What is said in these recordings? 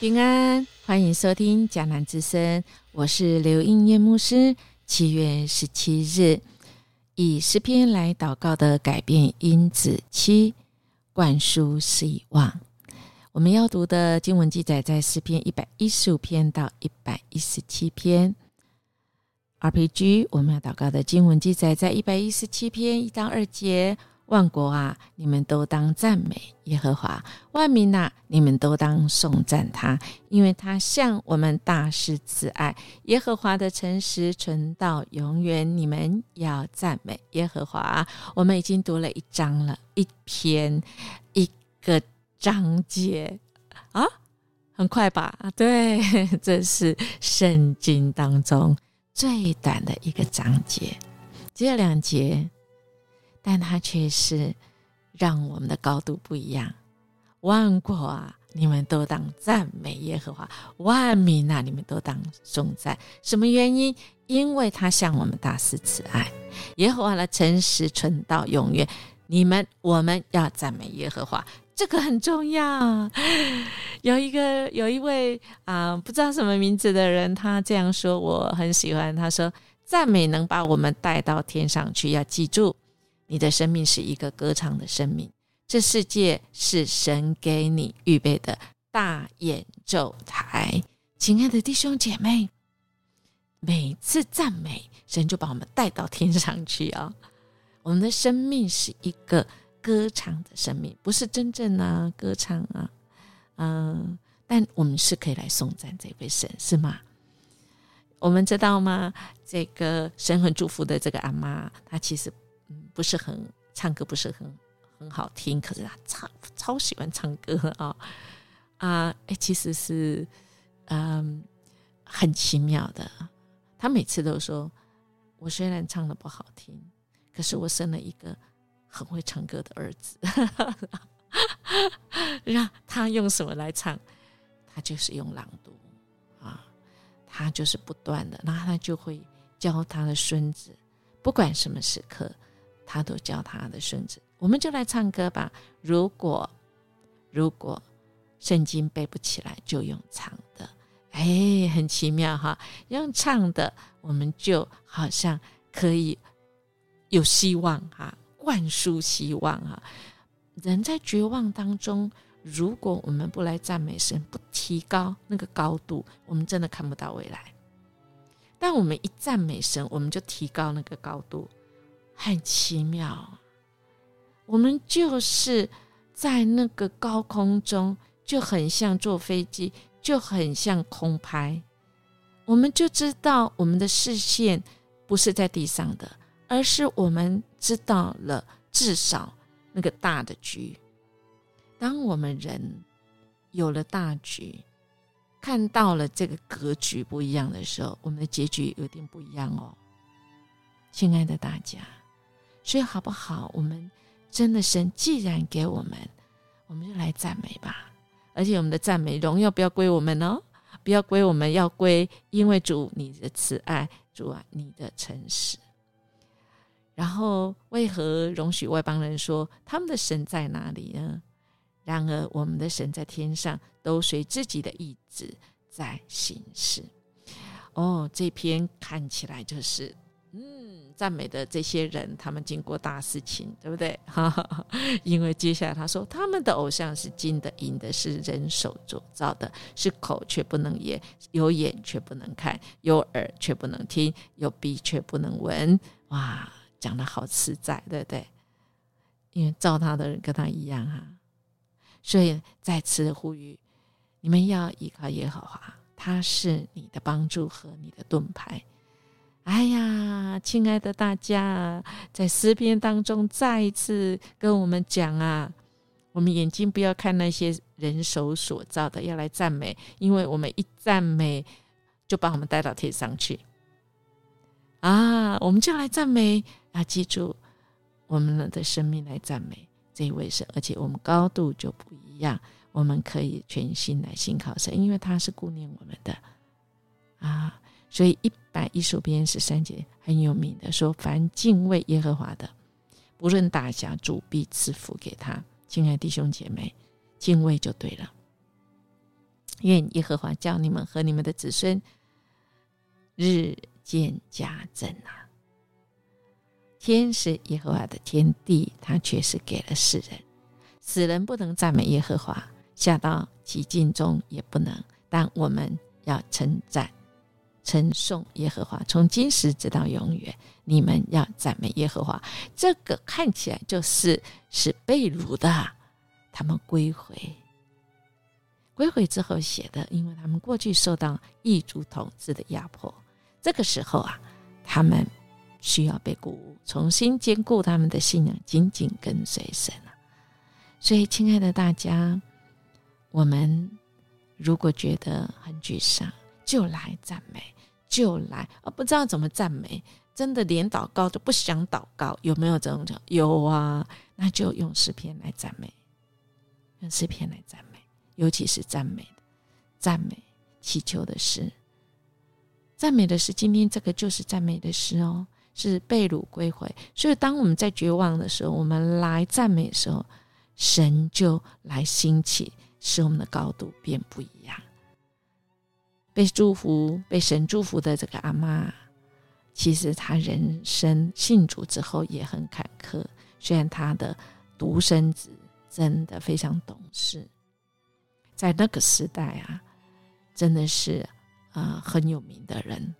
平安，欢迎收听迦南之声，我是刘英叶牧师。七月十七日，以诗篇来祷告的改变因子七，灌输希望。我们要读的经文记载在诗篇一百一十五篇到一百一十七篇。RPG，我们要祷告的经文记载在一百一十七篇一到二节。万国啊，你们都当赞美耶和华；万民呐，你们都当颂赞他，因为他向我们大施慈爱。耶和华的诚实存到永远。你们要赞美耶和华。我们已经读了一章了，一篇一个章节啊，很快吧？啊，对，这是圣经当中最短的一个章节，只有两节。但它却是让我们的高度不一样。万国啊，你们都当赞美耶和华；万民啊，你们都当颂赞。什么原因？因为他向我们大施慈爱。耶和华的诚实存到永远。你们我们要赞美耶和华，这个很重要。有一个有一位啊，不知道什么名字的人，他这样说，我很喜欢。他说：“赞美能把我们带到天上去。”要记住。你的生命是一个歌唱的生命，这世界是神给你预备的大演奏台。亲爱的弟兄姐妹，每次赞美神，就把我们带到天上去啊！我们的生命是一个歌唱的生命，不是真正啊歌唱啊，嗯，但我们是可以来颂赞这位神，是吗？我们知道吗？这个神很祝福的这个阿妈，她其实。不是很唱歌，不是很很好听，可是他唱超喜欢唱歌啊啊！哎，其实是嗯很奇妙的。他每次都说：“我虽然唱的不好听，可是我生了一个很会唱歌的儿子。”让他用什么来唱？他就是用朗读啊，他就是不断的，然后他就会教他的孙子，不管什么时刻。他都教他的孙子，我们就来唱歌吧。如果如果圣经背不起来，就用唱的，哎，很奇妙哈。用唱的，我们就好像可以有希望哈，灌输希望哈。人在绝望当中，如果我们不来赞美神，不提高那个高度，我们真的看不到未来。但我们一赞美神，我们就提高那个高度。很奇妙，我们就是在那个高空中，就很像坐飞机，就很像空拍。我们就知道我们的视线不是在地上的，而是我们知道了至少那个大的局。当我们人有了大局，看到了这个格局不一样的时候，我们的结局有点不一样哦，亲爱的大家。所以好不好？我们真的神既然给我们，我们就来赞美吧。而且我们的赞美荣耀不要归我们哦，不要归我们，要归因为主你的慈爱，主啊你的诚实。然后为何容许外邦人说他们的神在哪里呢？然而我们的神在天上，都随自己的意志在行事。哦，这篇看起来就是。赞美的这些人，他们经过大事情，对不对？因为接下来他说，他们的偶像是金的、银的，是人手所造的，是口却不能言，有眼却不能看，有耳却不能听，有鼻却不能闻。哇，讲的好实在，对不对？因为造他的人跟他一样哈，所以再次呼吁，你们要依靠耶和华，他是你的帮助和你的盾牌。哎呀，亲爱的大家，在诗篇当中再一次跟我们讲啊，我们眼睛不要看那些人手所造的，要来赞美，因为我们一赞美，就把我们带到天上去。啊，我们就来赞美，啊记住我们的生命来赞美这一位神，而且我们高度就不一样，我们可以全心来信靠神，因为他是顾念我们的啊。所以一百一十篇十三节很有名的，说凡敬畏耶和华的，不论大小，主必赐福给他。亲爱弟兄姐妹，敬畏就对了。愿耶和华叫你们和你们的子孙日渐加增啊！天是耶和华的天地，他却是给了世人。死人不能赞美耶和华，下到极境中也不能。但我们要称赞、称颂耶和华，从今时直到永远。你们要赞美耶和华。这个看起来就是是被掳的，他们归回。归回之后写的，因为他们过去受到异族统治的压迫，这个时候啊，他们需要被鼓舞，重新兼顾他们的信仰，紧紧跟随神啊。所以，亲爱的大家，我们如果觉得很沮丧，就来赞美，就来啊！不知道怎么赞美，真的连祷告都不想祷告，有没有这种？有啊，那就用诗篇来赞美，用诗篇来赞美。尤其是赞美的赞美祈求的诗，赞美的诗，今天这个就是赞美的诗哦，是被掳归回。所以，当我们在绝望的时候，我们来赞美的时候，神就来兴起，使我们的高度变不一样。被祝福、被神祝福的这个阿妈，其实她人生信主之后也很坎坷。虽然她的独生子真的非常懂事。在那个时代啊，真的是啊很有名的人，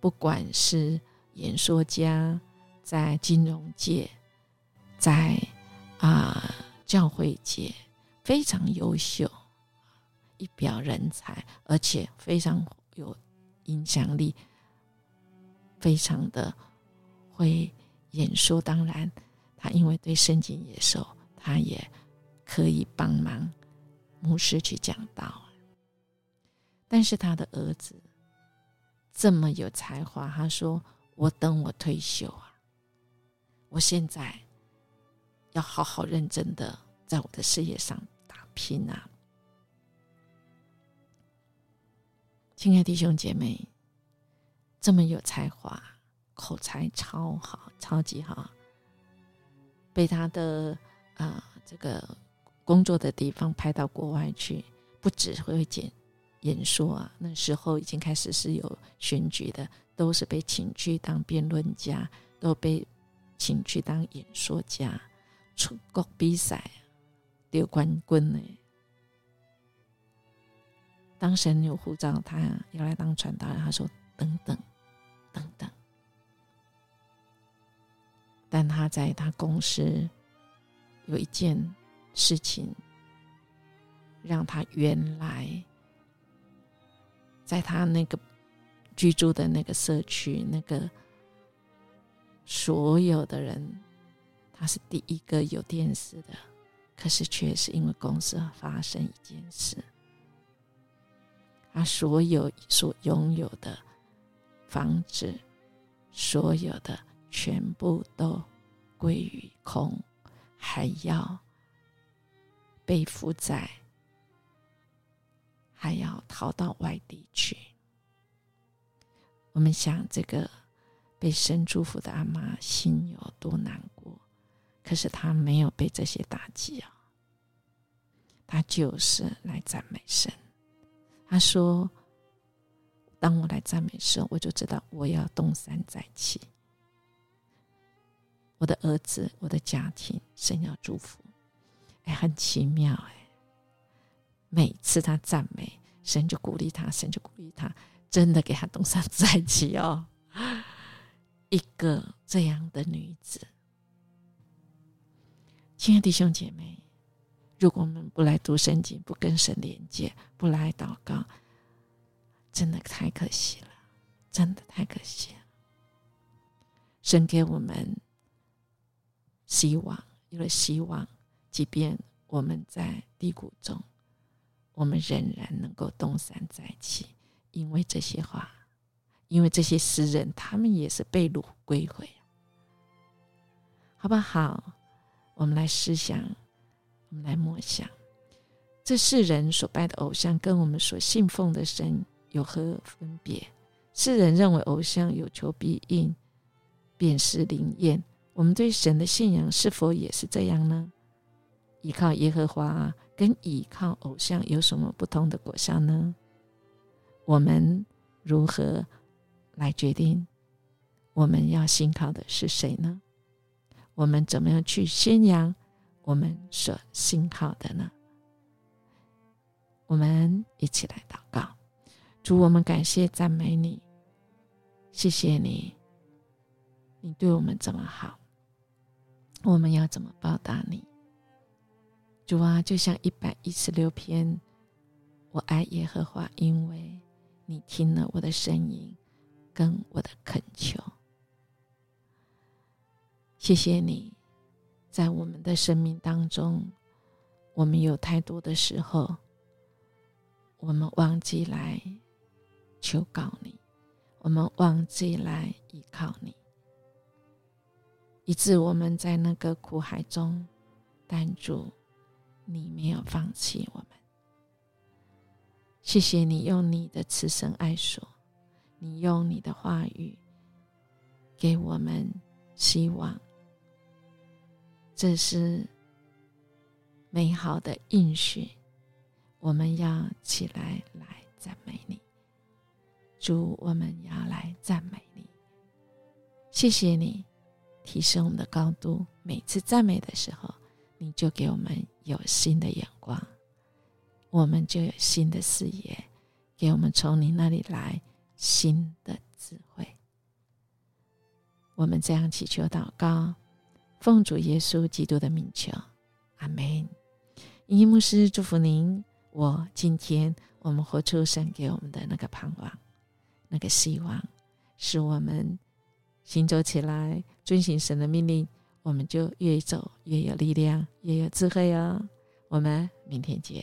不管是演说家，在金融界，在啊教会界非常优秀，一表人才，而且非常有影响力，非常的会演说。当然，他因为对圣经也熟，他也可以帮忙。牧师去讲道，但是他的儿子这么有才华，他说：“我等我退休啊，我现在要好好认真的在我的事业上打拼啊！”亲爱弟兄姐妹，这么有才华，口才超好，超级好，被他的啊这个。工作的地方派到国外去，不只会演演说啊。那时候已经开始是有选举的，都是被请去当辩论家，都被请去当演说家，出国比赛得冠军呢。当神有护照，他要来当传道人，他说等等等等。但他在他公司有一件。事情让他原来在他那个居住的那个社区，那个所有的人，他是第一个有电视的，可是却是因为公司发生一件事，他所有所拥有的房子，所有的全部都归于空，还要。被负债，还要逃到外地去。我们想，这个被神祝福的阿妈心有多难过？可是她没有被这些打击啊，她就是来赞美神。他说：“当我来赞美神，我就知道我要东山再起。我的儿子，我的家庭，神要祝福。”哎，很奇妙哎！每次他赞美神，就鼓励他，神就鼓励他，真的给他东山再起哦。一个这样的女子，亲爱的弟兄姐妹，如果我们不来读圣经，不跟神连接，不来祷告，真的太可惜了，真的太可惜了。神给我们希望，有了希望。即便我们在低谷中，我们仍然能够东山再起，因为这些话，因为这些诗人，他们也是被掳归回，好不好？我们来思想，我们来默想，这世人所拜的偶像，跟我们所信奉的神有何分别？世人认为偶像有求必应，便是灵验。我们对神的信仰是否也是这样呢？依靠耶和华跟依靠偶像有什么不同的果效呢？我们如何来决定我们要信靠的是谁呢？我们怎么样去宣扬我们所信靠的呢？我们一起来祷告，主，我们感谢赞美你，谢谢你，你对我们这么好，我们要怎么报答你？主啊，就像一百一十六篇，我爱耶和华，因为你听了我的声音，跟我的恳求。谢谢你，在我们的生命当中，我们有太多的时候，我们忘记来求告你，我们忘记来依靠你，以致我们在那个苦海中，但主。你没有放弃我们，谢谢你用你的慈神爱所，你用你的话语给我们希望，这是美好的应许。我们要起来来赞美你，主，我们要来赞美你。谢谢你提升我们的高度，每次赞美的时候。你就给我们有新的眼光，我们就有新的视野，给我们从你那里来新的智慧。我们这样祈求祷告，奉主耶稣基督的名求，阿门。伊牧师祝福您。我今天我们活出神给我们的那个盼望，那个希望，使我们行走起来，遵循神的命令。我们就越走越有力量，越有智慧哦。我们明天见。